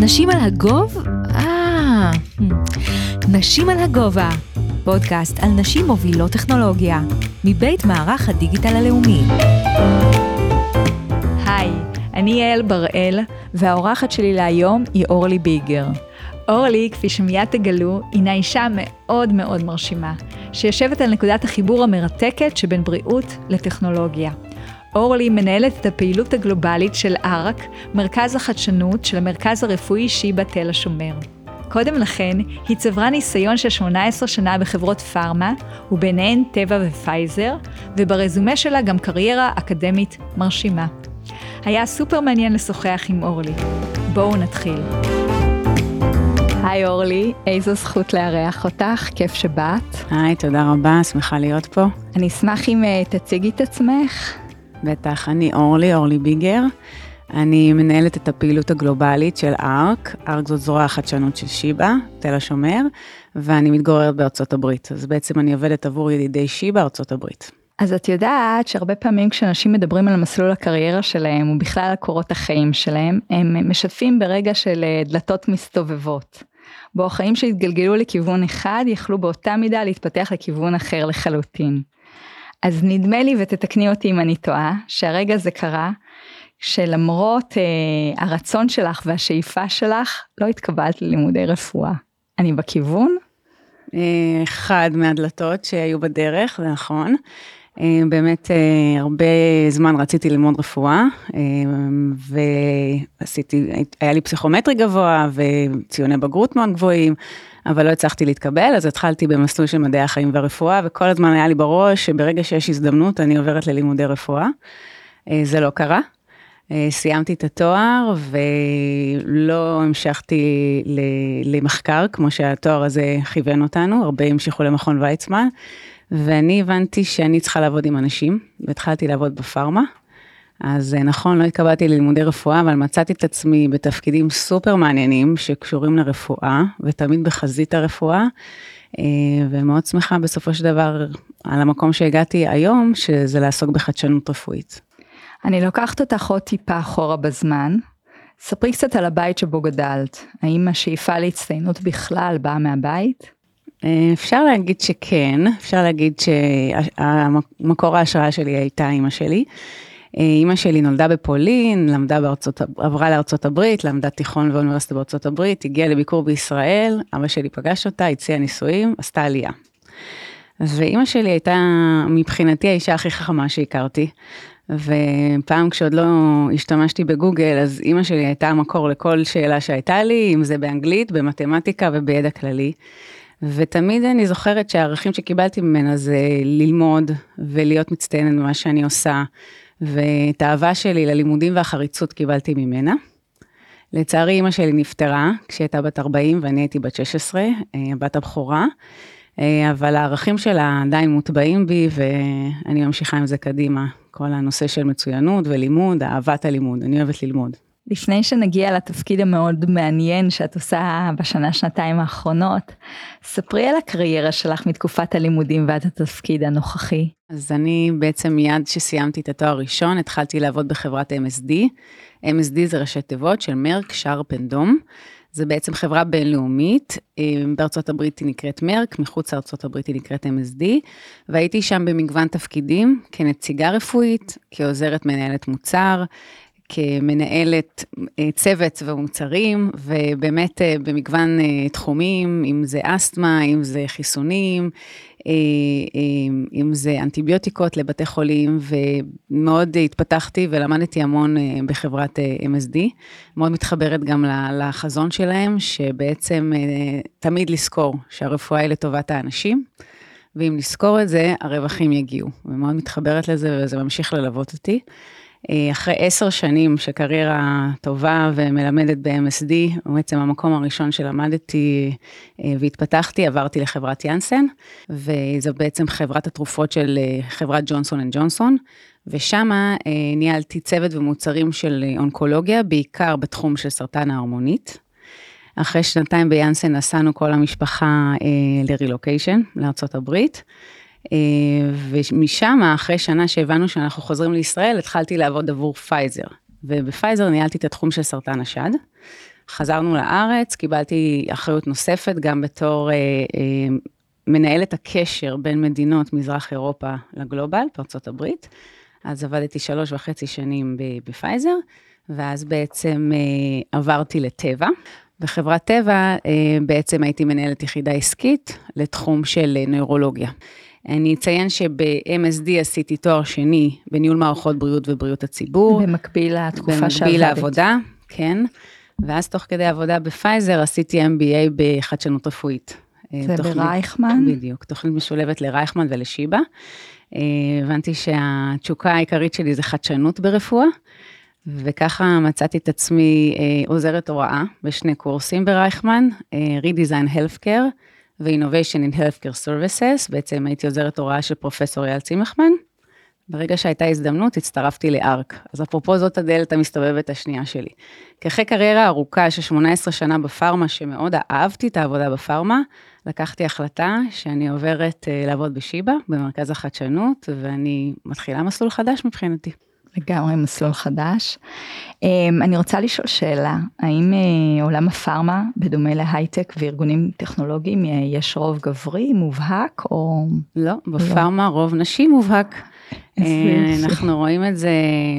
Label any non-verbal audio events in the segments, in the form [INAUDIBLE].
נשים על הגוב? אה, נשים על הגובה, פודקאסט על נשים מובילות טכנולוגיה, מבית מערך הדיגיטל הלאומי. היי, אני יעל בראל, והאורחת שלי להיום היא אורלי ביגר. אורלי, כפי שמיד תגלו, הינה אישה מאוד מאוד מרשימה, שיושבת על נקודת החיבור המרתקת שבין בריאות לטכנולוגיה. אורלי מנהלת את הפעילות הגלובלית של ארק, מרכז החדשנות של המרכז הרפואי שיבא תל השומר. קודם לכן, היא צברה ניסיון של 18 שנה בחברות פארמה, וביניהן טבע ופייזר, וברזומה שלה גם קריירה אקדמית מרשימה. היה סופר מעניין לשוחח עם אורלי. בואו נתחיל. היי אורלי, איזו זכות לארח אותך, כיף שבאת. היי, תודה רבה, שמחה להיות פה. אני אשמח אם uh, תציגי את עצמך. בטח, אני אורלי, אורלי ביגר. אני מנהלת את הפעילות הגלובלית של ארק, ארק זאת זרוע החדשנות של שיבא, תל השומר, ואני מתגוררת בארצות הברית. אז בעצם אני עובדת עבור ידידי שיבא, ארצות הברית. אז את יודעת שהרבה פעמים כשאנשים מדברים על מסלול הקריירה שלהם, ובכלל על קורות החיים שלהם, הם משתפים ברגע של אה, דלתות מסתובבות. בו החיים שהתגלגלו לכיוון אחד, יכלו באותה מידה להתפתח לכיוון אחר לחלוטין. אז נדמה לי, ותתקני אותי אם אני טועה, שהרגע הזה קרה, שלמרות אה, הרצון שלך והשאיפה שלך, לא התקבלת ללימודי רפואה. אני בכיוון? אה, אחד מהדלתות שהיו בדרך, זה נכון. אה, באמת אה, הרבה זמן רציתי ללמוד רפואה, ועשיתי, היה לי פסיכומטרי גבוה וציוני בגרות מאוד גבוהים, אבל לא הצלחתי להתקבל, אז התחלתי במסלול של מדעי החיים והרפואה, וכל הזמן היה לי בראש שברגע שיש הזדמנות אני עוברת ללימודי רפואה. זה לא קרה. סיימתי את התואר ולא המשכתי למחקר, כמו שהתואר הזה כיוון אותנו, הרבה המשיכו למכון ויצמן. ואני הבנתי שאני צריכה לעבוד עם אנשים, והתחלתי לעבוד בפארמה. אז אה, נכון, לא התקבלתי ללימודי רפואה, אבל מצאתי את עצמי בתפקידים סופר מעניינים שקשורים לרפואה, ותמיד בחזית הרפואה, אה, ומאוד שמחה בסופו של דבר על המקום שהגעתי היום, שזה לעסוק בחדשנות רפואית. אני לוקחת אותך עוד טיפה אחורה בזמן. ספרי קצת על הבית שבו גדלת. האם השאיפה להצטיינות בכלל באה מהבית? אה, אפשר להגיד שכן, אפשר להגיד שהמקור ההשראה שלי הייתה אימא שלי. אה, אימא שלי נולדה בפולין, למדה בארצות, עברה לארצות הברית, למדה תיכון ואוניברסיטה בארצות הברית, הגיעה לביקור בישראל, אבא שלי פגש אותה, הציע נישואים, עשתה עלייה. ואימא שלי הייתה מבחינתי האישה הכי חכמה שהכרתי. ופעם כשעוד לא השתמשתי בגוגל, אז אימא שלי הייתה המקור לכל שאלה שהייתה לי, אם זה באנגלית, במתמטיקה ובידע כללי. ותמיד אני זוכרת שהערכים שקיבלתי ממנה זה ללמוד ולהיות מצטיינת במה שאני עושה, ואת האהבה שלי ללימודים והחריצות קיבלתי ממנה. לצערי אימא שלי נפטרה כשהייתה בת 40 ואני הייתי בת 16, אה, הבת הבכורה, אה, אבל הערכים שלה עדיין מוטבעים בי ואני ממשיכה עם זה קדימה. כל הנושא של מצוינות ולימוד, אהבת הלימוד, אני אוהבת ללמוד. לפני שנגיע לתפקיד המאוד מעניין שאת עושה בשנה שנתיים האחרונות, ספרי על הקריירה שלך מתקופת הלימודים ועד התפקיד הנוכחי. אז אני בעצם מיד שסיימתי את התואר הראשון התחלתי לעבוד בחברת MSD. MSD זה ראשי תיבות של מרק שרפנדום. זה בעצם חברה בינלאומית, אה, בארצות הברית היא נקראת מרק, מחוץ לארצות הברית היא נקראת MSD, והייתי שם במגוון תפקידים, כנציגה רפואית, כעוזרת מנהלת מוצר, כמנהלת אה, צוות ומוצרים, ובאמת אה, במגוון אה, תחומים, אם זה אסתמה, אם זה חיסונים, אם זה אנטיביוטיקות לבתי חולים, ומאוד התפתחתי ולמדתי המון בחברת MSD. מאוד מתחברת גם לחזון שלהם, שבעצם תמיד לזכור שהרפואה היא לטובת האנשים. ואם נזכור את זה, הרווחים יגיעו. ומאוד מתחברת לזה, וזה ממשיך ללוות אותי. אה, אחרי עשר שנים של קריירה טובה ומלמדת ב-MSD, בעצם המקום הראשון שלמדתי אה, והתפתחתי, עברתי לחברת יאנסן, וזו בעצם חברת התרופות של אה, חברת ג'ונסון אנד ג'ונסון, ושם ניהלתי צוות ומוצרים של אונקולוגיה, בעיקר בתחום של סרטן הערמונית. אחרי שנתיים ביאנסן נסענו כל המשפחה לרילוקיישן לארצות הברית. אה, ומשם, אחרי שנה שהבנו שאנחנו חוזרים לישראל, התחלתי לעבוד עבור פייזר. ובפייזר ניהלתי את התחום של סרטן השד. חזרנו לארץ, קיבלתי אחריות נוספת גם בתור אה, אה, מנהלת הקשר בין מדינות מזרח אירופה לגלובל, בארצות הברית. אז עבדתי שלוש וחצי שנים בפייזר, ואז בעצם אה, עברתי לטבע. בחברת טבע אה, בעצם הייתי מנהלת יחידה עסקית לתחום של נוירולוגיה. אני אציין שב-MSD עשיתי תואר שני בניהול מערכות בריאות ובריאות הציבור. במקביל לתקופה שעבדת. במקביל לעבודה, כן. ואז תוך כדי עבודה בפייזר עשיתי MBA בחדשנות רפואית. אה, זה תוכנית, ברייכמן? בדיוק, תוכנית משולבת לרייכמן ולשיבא. אה, הבנתי שהתשוקה העיקרית שלי זה חדשנות ברפואה, וככה מצאתי את עצמי אה, עוזרת הוראה בשני קורסים ברייכמן, Redesign Healthcare ו-Innovation in Healthcare Services, בעצם הייתי עוזרת הוראה של פרופסור אייל צימחמן. ברגע שהייתה הזדמנות, הצטרפתי לארק. אז אפרופו זאת הדלת המסתובבת השנייה שלי. כאחרי קריירה ארוכה של 18 שנה בפארמה, שמאוד אהבתי את העבודה בפארמה, לקחתי החלטה שאני עוברת uh, לעבוד בשיבא, במרכז החדשנות, ואני מתחילה מסלול חדש מבחינתי. לגמרי מסלול חדש. Um, אני רוצה לשאול שאלה, האם uh, עולם הפארמה, בדומה להייטק וארגונים טכנולוגיים, uh, יש רוב גברי מובהק או... לא, בפארמה לא. רוב נשי מובהק. אה, אנחנו רואים את זה,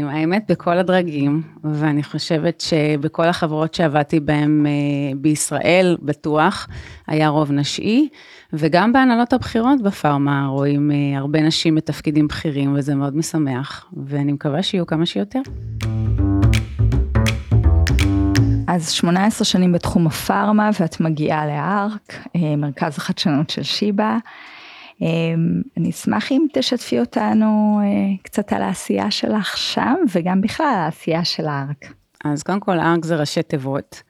האמת, בכל הדרגים, ואני חושבת שבכל החברות שעבדתי בהן אה, בישראל, בטוח, היה רוב נשי, וגם בהנהלות הבכירות בפארמה רואים אה, הרבה נשים בתפקידים בכירים, וזה מאוד משמח, ואני מקווה שיהיו כמה שיותר. אז 18 שנים בתחום הפארמה, ואת מגיעה לארק, מרכז החדשנות של שיבא. אמ, אני אשמח אם תשתפי אותנו אה, קצת על העשייה שלך שם, וגם בכלל העשייה של הארק. אז קודם כל, הארק זה ראשי תיבות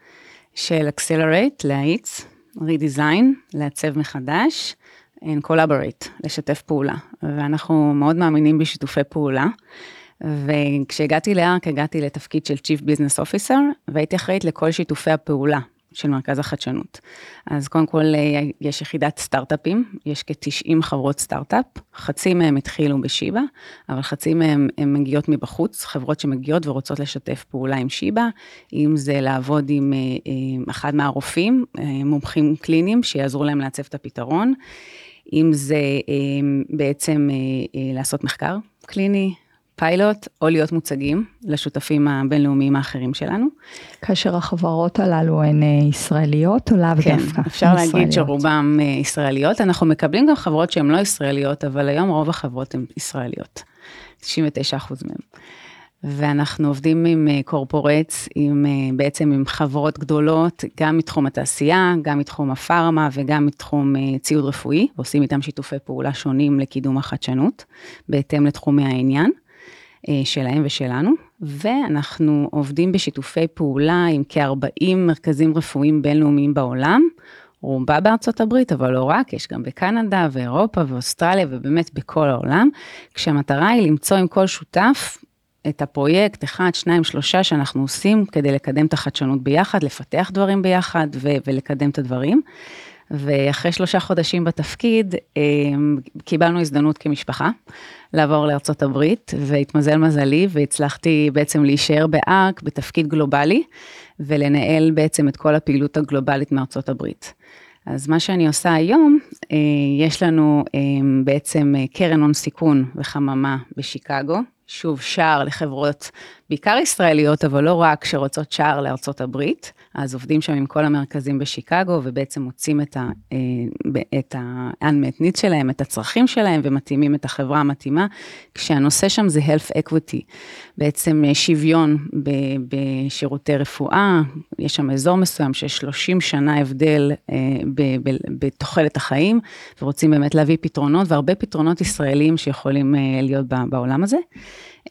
של Accelerate, להאיץ, Redesign, לעצב מחדש, and Collaborate, לשתף פעולה. ואנחנו מאוד מאמינים בשיתופי פעולה. וכשהגעתי לארק, הגעתי לתפקיד של Chief Business Officer, והייתי אחראית לכל שיתופי הפעולה של מרכז החדשנות. אז קודם כל אה, יש יחידת סטארט-אפים, יש כ-90 חברות סטארט-אפ, חצי מהם התחילו בשיבא, אבל חצי מהם הם מגיעות מבחוץ, חברות שמגיעות ורוצות לשתף פעולה עם שיבא, אם זה לעבוד עם אה, אה, אחד מהרופאים, מומחים קליניים, שיעזרו להם לעצב את הפתרון, אם זה בעצם לעשות מחקר קליני, פיילוט או להיות מוצגים לשותפים הבינלאומיים האחרים שלנו. כאשר החברות הללו הן אה, ישראליות או לאו כן, דווקא? כן, אפשר להגיד ישראליות. שרובם אה, ישראליות. אנחנו מקבלים גם חברות שהן לא ישראליות, אבל היום רוב החברות הן ישראליות. 99 אחוז מהן. ואנחנו עובדים עם קורפורטס, אה, עם, בעצם עם חברות גדולות, גם מתחום התעשייה, גם מתחום הפארמה וגם מתחום ציוד רפואי, ועושים איתם שיתופי פעולה שונים לקידום החדשנות, בהתאם לתחומי העניין. אה, שלהם ושלנו, ואנחנו עובדים בשיתופי פעולה עם כ-40 מרכזים רפואיים בינלאומיים בעולם, רובה בארצות הברית, אבל לא רק, יש גם בקנדה ואירופה ואוסטרליה ובאמת בכל העולם, כשהמטרה היא למצוא עם כל שותף את הפרויקט, אחד, שניים, שלושה שאנחנו עושים כדי לקדם את החדשנות ביחד, לפתח דברים ביחד ו- ולקדם את הדברים. ואחרי שלושה חודשים בתפקיד, אמ, קיבלנו הזדמנות כמשפחה לעבור לארצות הברית, והתמזל מזלי והצלחתי בעצם להישאר בארק בתפקיד גלובלי, ולנהל בעצם את כל הפעילות הגלובלית מארצות הברית. אז מה שאני עושה היום, אה, יש לנו אמ, בעצם אה, קרן הון סיכון וחממה בשיקגו, שוב שער לחברות בעיקר ישראליות, אבל לא רק, שרוצות שער לארצות הברית. אז עובדים שם עם כל המרכזים בשיקגו, ובעצם מוצאים את ה-unmet need שלהם, את הצרכים שלהם, ומתאימים את החברה המתאימה, כשהנושא שם זה health equity, בעצם אה, שוויון בשירותי רפואה, יש שם אזור מסוים של 30 שנה הבדל אה, בתוחלת החיים, ורוצים באמת להביא פתרונות, והרבה פתרונות ישראלים שיכולים אה, להיות בעולם הזה.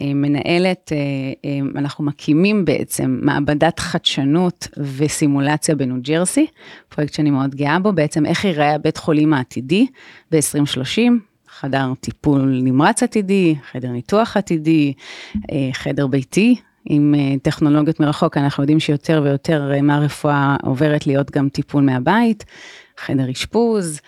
אה, מנהלת, אה, אה, אנחנו מקימים בעצם מעבדת חדשנות וסימולציה בניו ג'רסי, פרויקט שאני מאוד גאה בו, בעצם איך ייראה הבית חולים העתידי ב-2030, חדר טיפול נמרץ עתידי, חדר ניתוח עתידי, חדר ביתי, עם טכנולוגיות מרחוק, אנחנו יודעים שיותר ויותר מהרפואה עוברת להיות גם טיפול מהבית. חדר אשפוז,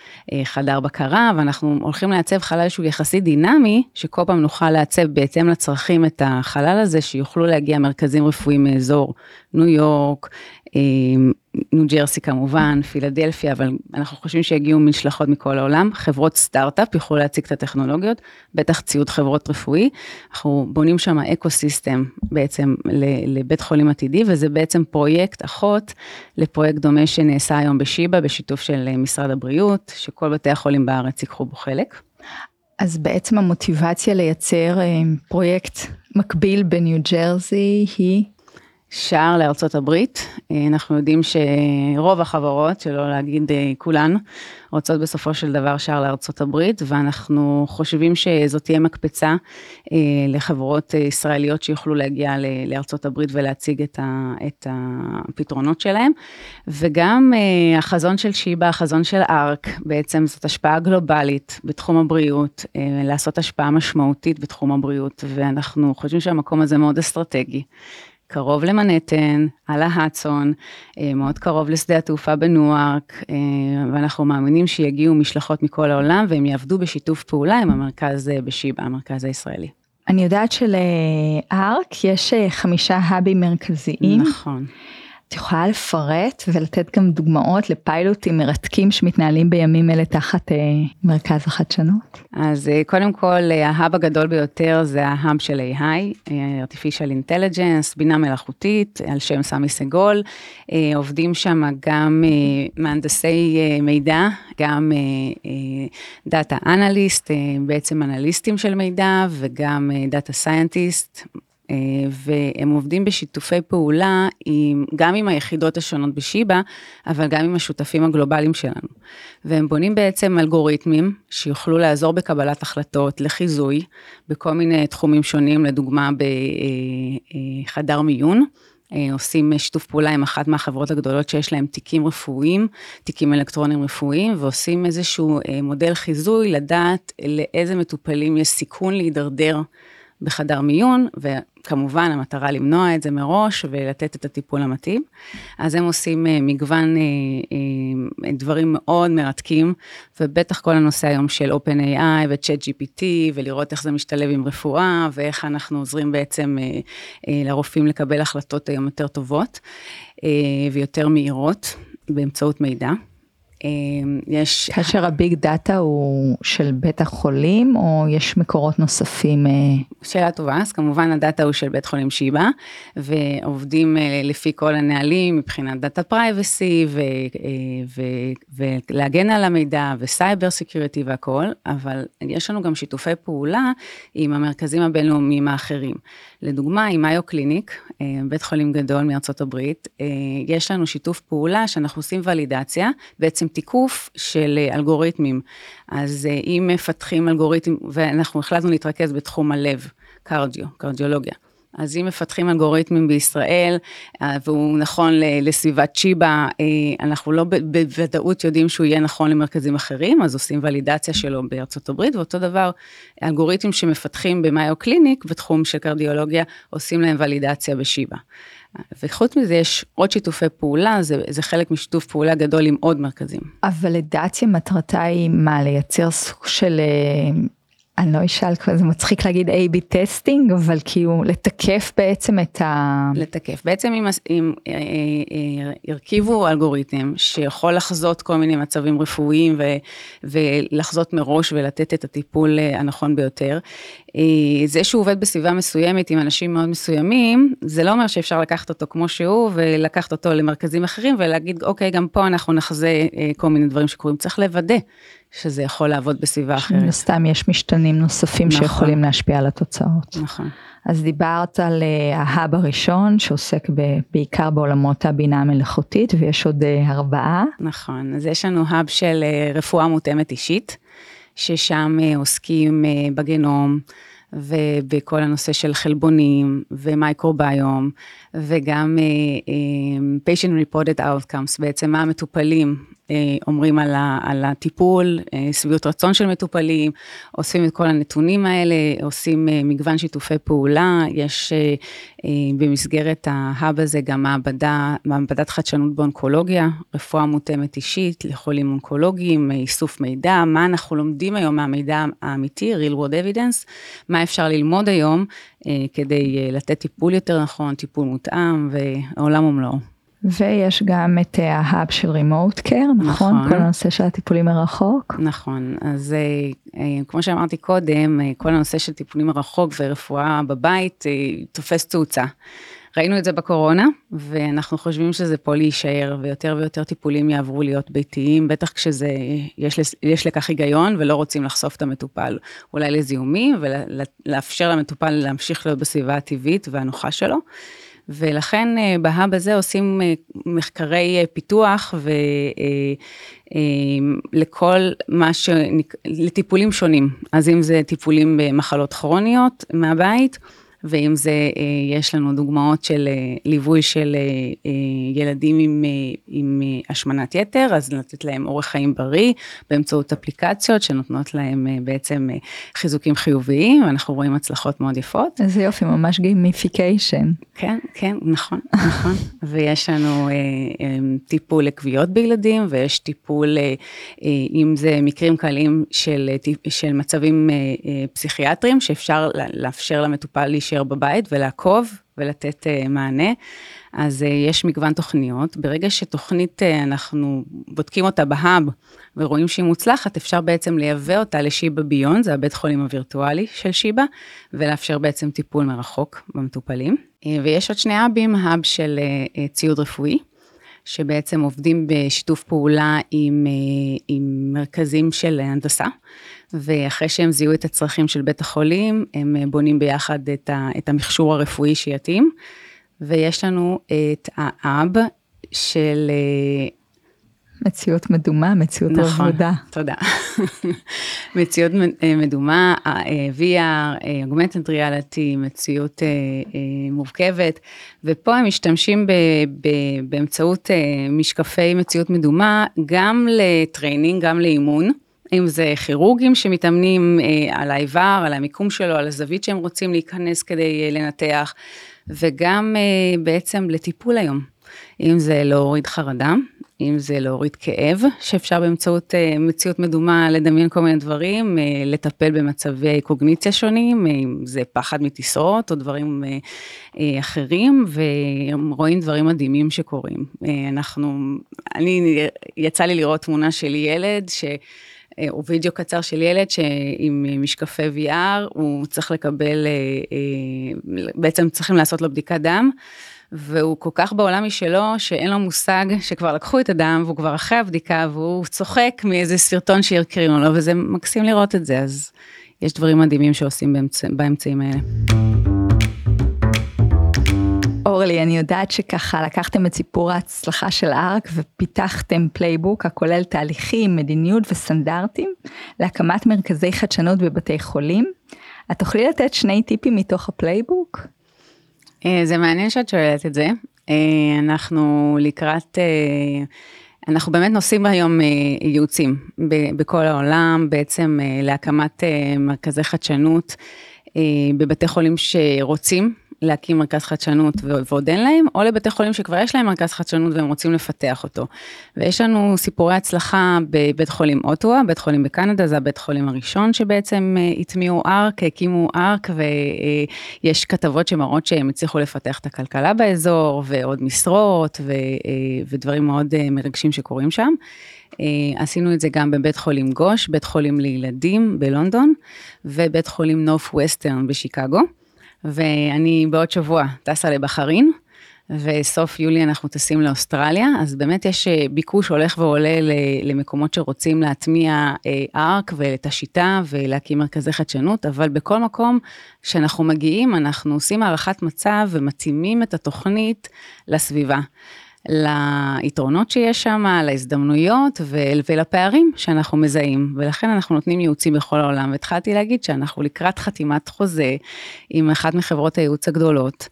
חדר בקרה, ואנחנו הולכים לעצב חלל שהוא יחסית דינמי, שכל פעם נוכל לעצב בהתאם לצרכים את החלל הזה, שיוכלו להגיע מרכזים רפואיים מאזור ניו יורק, ניו ג'רסי כמובן, פילדלפיה, אבל אנחנו חושבים שיגיעו משלחות מכל העולם. חברות סטארט-אפ יוכלו להציג את הטכנולוגיות, בטח ציוד חברות רפואי. אנחנו בונים שם eco system בעצם לבית חולים עתידי, וזה בעצם פרויקט אחות לפרויקט דומה שנעשה היום בשיבא, בשיתוף של משרד הבריאות, שכל בתי החולים בארץ ייקחו בו חלק. אז בעצם המוטיבציה לייצר אה, פרויקט מקביל בניו ג'רזי היא? שער לארצות הברית. אה, אנחנו יודעים שרוב החברות, שלא להגיד אה, כולן, רוצות בסופו של דבר שער לארצות הברית, ואנחנו חושבים שזאת תהיה מקפצה אה, לחברות ישראליות שיוכלו להגיע לארצות הברית ולהציג את, הפתרונות שלהם. וגם החזון של שיבא, החזון של ארק, בעצם זאת השפעה גלובלית בתחום הבריאות, לעשות השפעה משמעותית בתחום הבריאות, ואנחנו חושבים שהמקום הזה מאוד אסטרטגי. קרוב למנהטן, על ההדסון, אה, מאוד קרוב לשדה התעופה בנוארק, אה, ואנחנו מאמינים שיגיעו משלחות מכל העולם והם יעבדו בשיתוף פעולה עם המרכז אה, בשיבא, המרכז הישראלי. אני יודעת שלארק יש חמישה האבים מרכזיים. נכון. את יכולה לפרט ולתת גם דוגמאות לפיילוטים מרתקים שמתנהלים בימים אלה תחת אה, מרכז החדשנות? אז אה, קודם כל, אה, ה hub הגדול ביותר זה ה hub של AI, אה, artificial intelligence, בינה מלאכותית, על שם סמי סגול. אה, עובדים שם גם אה, מהנדסי אה, מידע, גם data analyst, אה, בעצם אנליסטים של מידע, וגם data scientist, והם עובדים בשיתופי פעולה עם, גם עם היחידות השונות בשיבא, אבל גם עם השותפים הגלובליים שלנו. והם בונים בעצם אלגוריתמים שיוכלו לעזור בקבלת החלטות לחיזוי בכל מיני תחומים שונים, לדוגמה בחדר אה, אה, מיון. עושים שיתוף פעולה עם אחת מהחברות הגדולות שיש להם תיקים רפואיים, תיקים אלקטרונים רפואיים, ועושים איזשהו מודל חיזוי לדעת לאיזה מטופלים יש סיכון להידרדר בחדר מיון, וכמובן המטרה למנוע את זה מראש ולתת את הטיפול המתאים. אז הם עושים אה, מגוון אה, אה, דברים מאוד מרתקים, ובטח כל הנושא היום של OpenAI ו-Chat GPT, ולראות איך זה משתלב עם רפואה, ואיך אנחנו עוזרים בעצם לרופאים לקבל החלטות היום יותר טובות ויותר מהירות באמצעות מידע. אמ, יש... כאשר הביג דאטה הוא של בית החולים, או יש מקורות נוספים? אה? שאלה טובה, אז כמובן הדאטה הוא של בית חולים שיבא, ועובדים אה, לפי כל הנהלים מבחינת data privacy, ולהגן על המידע, ו cyber security והכל, אבל יש לנו גם שיתופי פעולה עם המרכזים הבינלאומיים האחרים. לדוגמה, עם מאיו קליניק, אה, בית חולים גדול מארצות הברית, יש לנו שיתוף פעולה שאנחנו עושים ולידציה, בעצם תיקוף של אה, אלגוריתמים. אז אה, אם מפתחים אלגוריתם, ואנחנו החלטנו להתרכז בתחום הלב, קרדיו, קרדיולוגיה. אז אם מפתחים אלגוריתמים בישראל, אה, והוא נכון לסביבת צ'יבה, אנחנו לא בוודאות יודעים שהוא יהיה נכון למרכזים אחרים, אז עושים ולידציה שלו בארצות הברית, ואותו דבר, אלגוריתמים שמפתחים במאיו קליניק, בתחום של קרדיולוגיה, עושים להם ולידציה בשיבא. וחוץ מזה יש עוד שיתופי פעולה, זה, זה חלק משיתוף פעולה גדול עם עוד מרכזים. אבל לדעתי מטרתה היא מה, לייצר סוג של אה, אני לא אשאל, זה מצחיק להגיד A-B testing, אבל כאילו לתקף בעצם את ה... לתקף. בעצם אם, אם אה, אה, אה, ירכיבו אלגוריתם שיכול לחזות כל מיני מצבים רפואיים ו, ולחזות מראש ולתת את הטיפול הנכון ביותר, זה שהוא עובד בסביבה מסוימת עם אנשים מאוד מסוימים, זה לא אומר שאפשר לקחת אותו כמו שהוא ולקחת אותו למרכזים אחרים ולהגיד, אוקיי, גם פה אנחנו נחזה כל מיני דברים שקורים. צריך לוודא שזה יכול לעבוד בסביבה אחרת. מן הסתם יש משתנים נוספים נכון. שיכולים להשפיע על התוצאות. נכון. אז דיברת על uh, ההאב הראשון שעוסק בעיקר בעולמות הבינה המלאכותית ויש עוד uh, ארבעה. נכון, אז יש לנו האב של uh, רפואה מותאמת אישית, ששם עוסקים בגנום ובכל הנושא של חלבונים ומייקרוביום וגם uh, patient reported outcomes, בעצם מה המטופלים אומרים על, ה, על הטיפול, uh, שביעות רצון של מטופלים, אוספים את כל הנתונים האלה, עושים uh, מגוון שיתופי פעולה, יש uh, במסגרת ההאב הזה גם מעבדה, מעבדת חדשנות באונקולוגיה, רפואה מותאמת אישית לחולים אונקולוגיים, איסוף מידע, מה אנחנו לומדים היום מהמידע האמיתי, real world evidence, מה אפשר ללמוד היום כדי לתת טיפול יותר נכון, טיפול מותאם ועולם ומלואו. ויש גם את ההאב של רימוט קר, נכון? נכון? כל הנושא של הטיפולים מרחוק. נכון, אז כמו שאמרתי קודם, כל הנושא של טיפולים מרחוק ורפואה בבית תופס תאוצה. ראינו את זה בקורונה, ואנחנו חושבים שזה פה להישאר, ויותר ויותר טיפולים יעברו להיות ביתיים, בטח כשזה, יש, יש לכך היגיון, ולא רוצים לחשוף את המטופל אולי לזיהומים, ולאפשר למטופל להמשיך להיות בסביבה הטבעית והנוחה שלו. ולכן אה, בהאב הזה עושים אה, מחקרי אה, פיתוח ולכל מה ש... לטיפולים שונים. אז אם זה טיפולים במחלות כרוניות מהבית, ואם זה, אה, יש לנו דוגמאות של אה, ליווי של אה, ילדים עם, עם השמנת יתר, אז לתת להם אורח חיים בריא באמצעות אפליקציות שנותנות להם בעצם חיזוקים חיוביים, ואנחנו רואים הצלחות מאוד יפות. איזה יופי, ממש gamification. כן, כן, נכון, נכון. [LAUGHS] ויש לנו טיפול לכוויות בילדים, ויש טיפול, אם זה מקרים קלים של, של מצבים פסיכיאטריים, שאפשר לאפשר למטופל להישאר. בבית ולעקוב ולתת uh, מענה. אז uh, יש מגוון תוכניות. ברגע שתוכנית, uh, אנחנו בודקים אותה ב hub ורואים שהיא מוצלחת, אפשר בעצם לייבא אותה לשיבא Beyond, זה הבית חולים הווירטואלי של שיבא, ולאפשר בעצם טיפול מרחוק במטופלים. ויש עוד שני האבים, האב של ציוד רפואי. שבעצם עובדים בשיתוף פעולה עם, עם מרכזים של הנדסה, ואחרי שהם זיהו את הצרכים של בית החולים, הם אה, בונים ביחד את, ה, את המכשור הרפואי שיתאים. ויש לנו את האב של... אה, מציאות מדומה, מציאות נכון, עבודה. תודה. [LAUGHS] מציאות אה, מדומה, VR, Augmented Reality, מציאות מורכבת, ופה הם משתמשים ב, ב, באמצעות משקפי מציאות מדומה, גם ל training, גם לאימון. אם זה כירורגים שמתאמנים אה, על האיבר, על המיקום שלו, על הזווית שהם רוצים להיכנס כדי אה, לנתח, וגם אה, בעצם לטיפול היום. אם זה להוריד חרדה, אם זה להוריד כאב, שאפשר באמצעות מציאות מדומה לדמיין כל מיני דברים, לטפל במצבי קוגניציה שונים, אם זה פחד מטיסות או דברים אחרים, ורואים דברים מדהימים שקורים. אנחנו, אני, יצא לי לראות תמונה של ילד ש... אה, או וידאו קצר של ילד שעם משקפי VR, הוא צריך לקבל, אה, אה, בעצם צריכים לעשות לו בדיקת דם. והוא כל כך בעולם משלו, שאין לו מושג שכבר לקחו את הדם, והוא כבר אחרי הבדיקה, והוא צוחק מאיזה סרטון שהקרינו לו, וזה מקסים לראות את זה, אז יש דברים מדהימים שעושים באמצע, באמצעים האלה. אורלי, אני יודעת שככה לקחתם את סיפור ההצלחה של ARC ופיתחתם playbook הכולל תהליכים, מדיניות וסטנדרטים להקמת מרכזי חדשנות בבתי חולים. את תוכלי לתת שני טיפים מתוך ה playbook? אה, זה מעניין שאת שואלת את זה. אה, אנחנו לקראת, אה, אנחנו באמת נושאים היום ייעוצים בכל העולם, בעצם להקמת מרכזי חדשנות בבתי חולים שרוצים להקים מרכז חדשנות ועוד אין להם, או לבתי חולים שכבר יש להם מרכז חדשנות והם רוצים לפתח אותו. ויש לנו סיפורי הצלחה בבית חולים אוטווה, בית חולים בקנדה, זה הבית חולים הראשון שבעצם אה, הטמיעו ארק, הקימו ארק, ויש כתבות שמראות שהם הצליחו לפתח את הכלכלה באזור, ועוד משרות, ו, אה, ודברים מאוד אה, מרגשים שקורים שם. עשינו את זה גם בבית חולים גוש, בית חולים לילדים בלונדון, ובית חולים נוף ווסטרן בשיקגו. ואני בעוד שבוע טסה לבחריין, וסוף יולי אנחנו טסים לאוסטרליה, אז באמת יש אה, ביקוש הולך ועולה למקומות שרוצים להטמיע אה, ארק ואת השיטה ולהקים מרכזי חדשנות, אבל בכל מקום שאנחנו מגיעים, אנחנו עושים הערכת מצב ומתאימים את התוכנית לסביבה. ליתרונות שיש שם, להזדמנויות ולפערים שאנחנו מזהים, ולכן אנחנו נותנים ייעוצים בכל העולם. והתחלתי להגיד שאנחנו לקראת חתימת חוזה עם אחת מחברות הייעוץ הגדולות,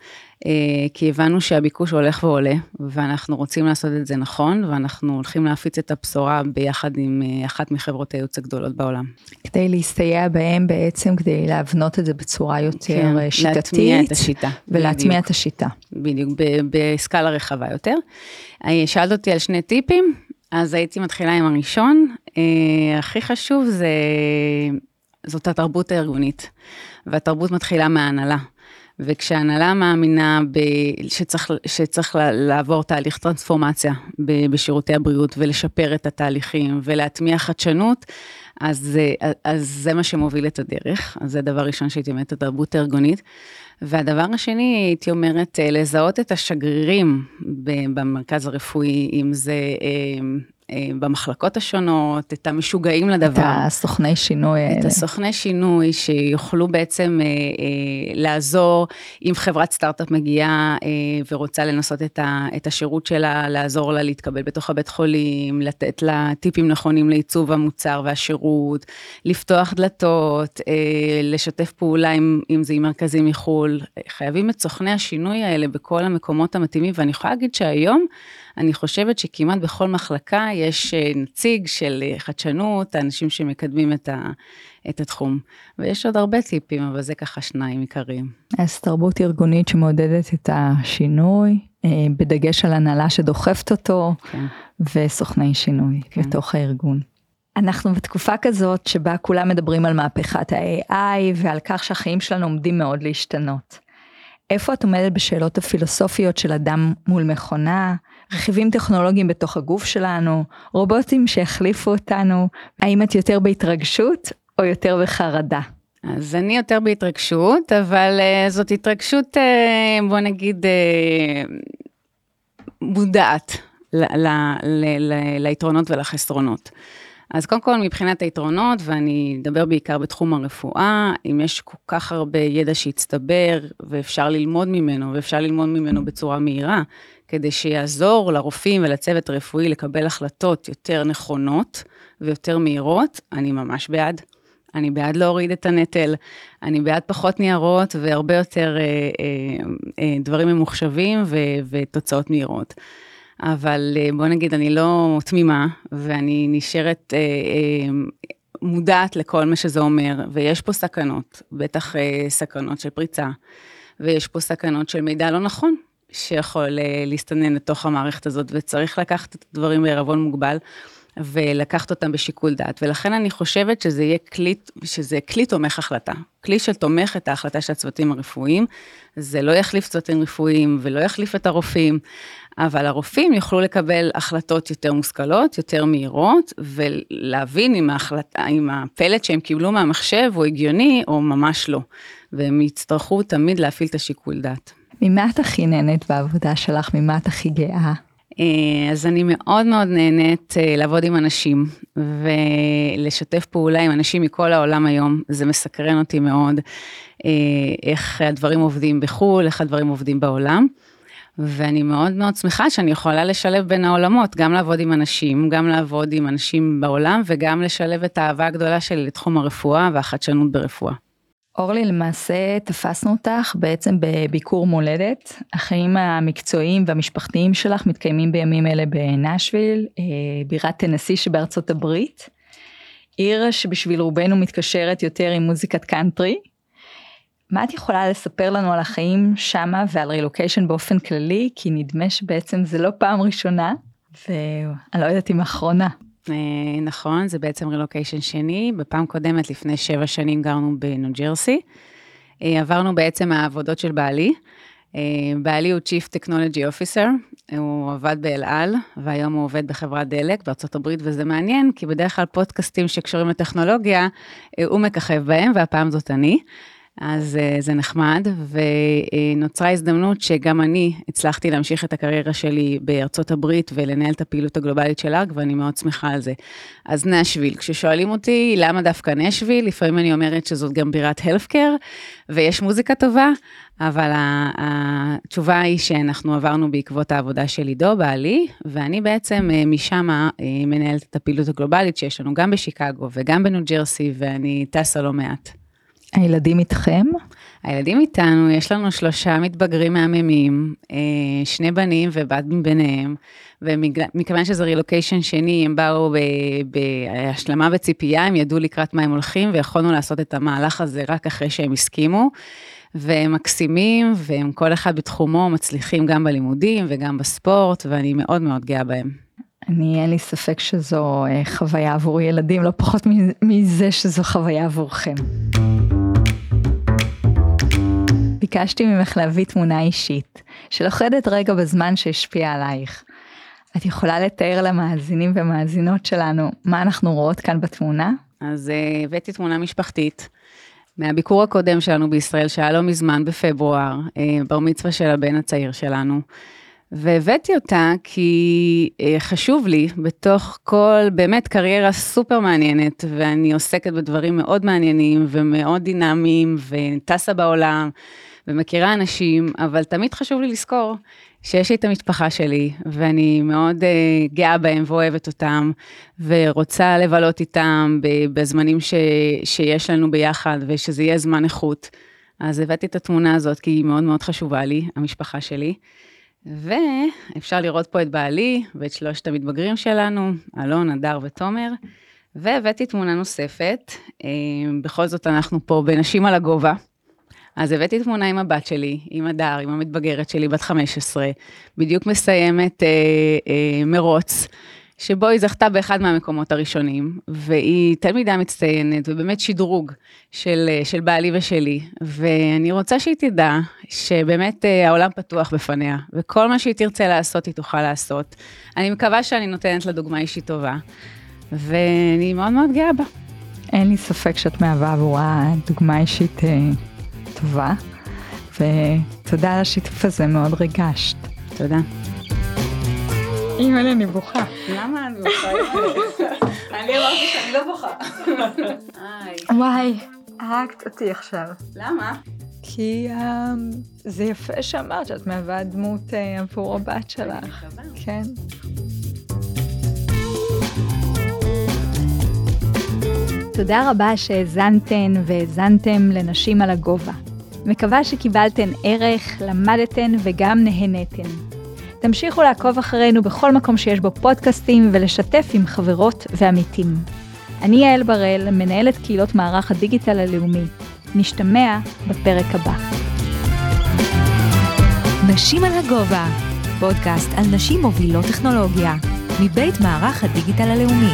כי הבנו שהביקוש הולך ועולה, ואנחנו רוצים לעשות את זה נכון, ואנחנו הולכים להפיץ את הבשורה ביחד עם אחת מחברות הייעוץ הגדולות בעולם. כדי להסתייע בהם בעצם, כדי להבנות את זה בצורה יותר כן, שיטתית. להטמיע את השיטה. ולהטמיע בדיוק. את השיטה. בדיוק, בסקאלה רחבה יותר. שאלת אותי על שני טיפים, אז הייתי מתחילה עם הראשון. הכי חשוב זה, זאת התרבות הארגונית, והתרבות מתחילה מההנהלה. וכשההנהלה מאמינה ב... שצריך, שצריך לעבור תהליך טרנספורמציה בשירותי הבריאות ולשפר את התהליכים ולהטמיע חדשנות, אז, אז זה מה שמוביל את הדרך. אז זה דבר ראשון שהייתי אומרת, התרבות הארגונית. והדבר השני, הייתי אומרת, לזהות את השגרירים במרכז הרפואי, אם זה אה, אה, במחלקות השונות, את המשוגעים לדבר. את הסוכני שינוי האלה. את הסוכני שינוי שיוכלו בעצם אה, אה, לעזור אם חברת סטארט-אפ מגיעה אה, ורוצה לנסות את, ה, את השירות שלה, לעזור לה להתקבל בתוך הבית חולים, לתת לה טיפים נכונים לעיצוב המוצר והשירות, לפתוח דלתות, אה, לשתף פעולה עם, אם זה עם מרכזים מחו"ל. חייבים את סוכני השינוי האלה בכל המקומות המתאימים, ואני יכולה להגיד שהיום, אני חושבת שכמעט בכל מחלקה יש אה, נציג של אה, חדשנות, האנשים שמקדמים את, ה, את התחום. ויש עוד הרבה טיפים, אבל זה ככה שניים עיקריים. אז תרבות ארגונית שמעודדת את השינוי, אה, בדגש על הנהלה שדוחפת אותו, כן. וסוכני שינוי כן. בתוך הארגון. אנחנו בתקופה כזאת שבה כולם מדברים על מהפכת ה-AI ועל כך שהחיים שלנו עומדים מאוד להשתנות. איפה את עומדת בשאלות הפילוסופיות של אדם מול מכונה, רכיבים טכנולוגיים בתוך הגוף שלנו, רובוטים שהחליפו אותנו, האם את יותר בהתרגשות או יותר בחרדה? אז אני יותר בהתרגשות, אבל uh, זאת התרגשות, uh, בוא נגיד, uh, מודעת ל- ל- ל- ליתרונות ולחסרונות. אז קודם כל, מבחינת היתרונות, ואני אדבר בעיקר בתחום הרפואה, אם יש כל כך הרבה ידע שהצטבר, ואפשר ללמוד ממנו, ואפשר ללמוד ממנו בצורה מהירה, כדי שיעזור לרופאים ולצוות הרפואי לקבל החלטות יותר נכונות ויותר מהירות, אני ממש בעד. אני בעד להוריד את הנטל, אני בעד פחות ניירות והרבה יותר אה, אה, אה, דברים ממוחשבים ו, ותוצאות מהירות. אבל אה, בוא נגיד, אני לא תמימה, ואני נשארת אה, אה, מודעת לכל מה שזה אומר, ויש פה סכנות, בטח אה, סכנות של פריצה, ויש פה סכנות של מידע לא נכון, שיכול אה, להסתנן לתוך המערכת הזאת, וצריך לקחת את הדברים בערבון מוגבל. ולקחת אותם בשיקול דעת, ולכן אני חושבת שזה יהיה כלי, שזה כלי תומך החלטה, כלי שתומך את ההחלטה של הצוותים הרפואיים, זה לא יחליף צוותים רפואיים ולא יחליף את הרופאים, אבל הרופאים יוכלו לקבל החלטות יותר מושכלות, יותר מהירות, ולהבין אם, ההחלט, אם הפלט שהם קיבלו מהמחשב הוא הגיוני או ממש לא, והם יצטרכו תמיד להפעיל את השיקול דעת. ממה את הכי נהנית בעבודה שלך? ממה את הכי גאה? אה, אז אני מאוד מאוד נהנית אה, לעבוד עם אנשים ולשתף פעולה עם אנשים מכל העולם היום, זה מסקרן אותי מאוד, אה, איך הדברים עובדים בחו"ל, איך הדברים עובדים בעולם. ואני מאוד מאוד שמחה שאני יכולה לשלב בין העולמות, גם לעבוד עם אנשים, גם לעבוד עם אנשים בעולם וגם לשלב את האהבה הגדולה שלי לתחום הרפואה והחדשנות ברפואה. אורלי, למעשה תפסנו אותך בעצם בביקור מולדת. החיים המקצועיים והמשפחתיים שלך מתקיימים בימים אלה בנשוויל, אה, בירת טנסי שבארצות הברית. עיר שבשביל רובנו מתקשרת יותר עם מוזיקת קאנטרי. מה את יכולה לספר לנו על החיים שמה ועל רילוקיישן באופן כללי? כי נדמה שבעצם זה לא פעם ראשונה, ואני לא יודעת אם אחרונה. אה, נכון, זה בעצם רילוקיישן שני. בפעם קודמת, לפני שבע שנים, גרנו בניו ג'רסי. אה, עברנו בעצם מהעבודות של בעלי. אה, בעלי הוא Chief Technology Officer, הוא עבד באל על, והיום הוא עובד בחברת דלק בארצות הברית, וזה מעניין, כי בדרך כלל פודקאסטים שקשורים לטכנולוגיה, הוא מככב בהם, והפעם זאת אני. אז uh, זה נחמד, ונוצרה הזדמנות שגם אני הצלחתי להמשיך את הקריירה שלי בארצות הברית ולנהל את הפעילות הגלובלית של ארג, ואני מאוד שמחה על זה. אז נשוויל, כששואלים אותי למה דווקא נשוויל, לפעמים אני אומרת שזאת גם בירת הלפקר, ויש מוזיקה טובה, אבל התשובה היא שאנחנו עברנו בעקבות העבודה של עידו, בעלי, ואני בעצם uh, משם uh, מנהלת את הפעילות הגלובלית שיש לנו גם בשיקגו וגם בניו ג'רסי, ואני טסה לא מעט. הילדים איתכם? הילדים איתנו, יש לנו שלושה מתבגרים מהממים, אה, שני בנים ובת מביניהם, ומכיוון שזה רילוקיישן שני, הם באו בהשלמה וציפייה, הם ידעו לקראת מה הם הולכים, ויכולנו לעשות את המהלך הזה רק אחרי שהם הסכימו. והם מקסימים, והם כל אחד בתחומו מצליחים גם בלימודים וגם בספורט, ואני מאוד מאוד גאה בהם. אני, אין לי ספק שזו אה, חוויה עבור ילדים, לא פחות מזה שזו חוויה עבורכם. ביקשתי ממך להביא תמונה אישית, שלוכדת רגע בזמן שהשפיע עלייך. את יכולה לתאר למאזינים ומאזינות שלנו מה אנחנו רואות כאן בתמונה? אז uh, הבאתי תמונה משפחתית מהביקור הקודם שלנו בישראל, שהיה לא מזמן בפברואר, uh, בר מצווה של הבן הצעיר שלנו. והבאתי אותה כי uh, חשוב לי, בתוך כל באמת קריירה סופר מעניינת, ואני עוסקת בדברים מאוד מעניינים ומאוד דינמיים, וטסה בעולם. ומכירה אנשים, אבל תמיד חשוב לי לזכור שיש לי את המשפחה שלי, ואני מאוד uh, גאה בהם ואוהבת אותם, ורוצה לבלות איתם בזמנים ש, שיש לנו ביחד, ושזה יהיה זמן איכות. אז הבאתי את התמונה הזאת, כי היא מאוד מאוד חשובה לי, המשפחה שלי. ואפשר לראות פה את בעלי ואת שלושת המתבגרים שלנו, אלון, הדר ותומר. והבאתי תמונה נוספת, אה, בכל זאת אנחנו פה בנשים על הגובה, אז הבאתי תמונה עם הבת שלי, עם הדר, עם המתבגרת שלי, בת 15, בדיוק מסיימת אה, אה, מרוץ, שבו היא זכתה באחד מהמקומות הראשונים, והיא תלמידה מצטיינת, ובאמת שדרוג של, אה, של בעלי ושלי, ואני רוצה שהיא תדע שבאמת אה, העולם פתוח בפניה, וכל מה שהיא תרצה לעשות, היא תוכל לעשות. אני מקווה שאני נותנת לה דוגמה אישית טובה, ואני מאוד מאוד גאה בה. אין לי ספק שאת מהווה עבורה דוגמה אישית אה, טובה, ותודה על השיתוף הזה, מאוד ריגשת. תודה. אימא אני בוכה. למה את בוכה? [LAUGHS] אני אמרתי שאני לא בוכה. וואי, הרגת אותי עכשיו. למה? כי um, זה יפה שאמרת שאת מהווה דמות uh, עבור הבת שלך. כן. תודה רבה שהאזנתן והאזנתם לנשים על הגובה. מקווה שקיבלתן ערך, למדתן וגם נהנתן. תמשיכו לעקוב אחרינו בכל מקום שיש בו פודקאסטים ולשתף עם חברות ועמיתים. אני יעל בראל, מנהלת קהילות מערך הדיגיטל הלאומי. נשתמע בפרק הבא. נשים על הגובה, פודקאסט על נשים מובילות טכנולוגיה, מבית מערך הדיגיטל הלאומי.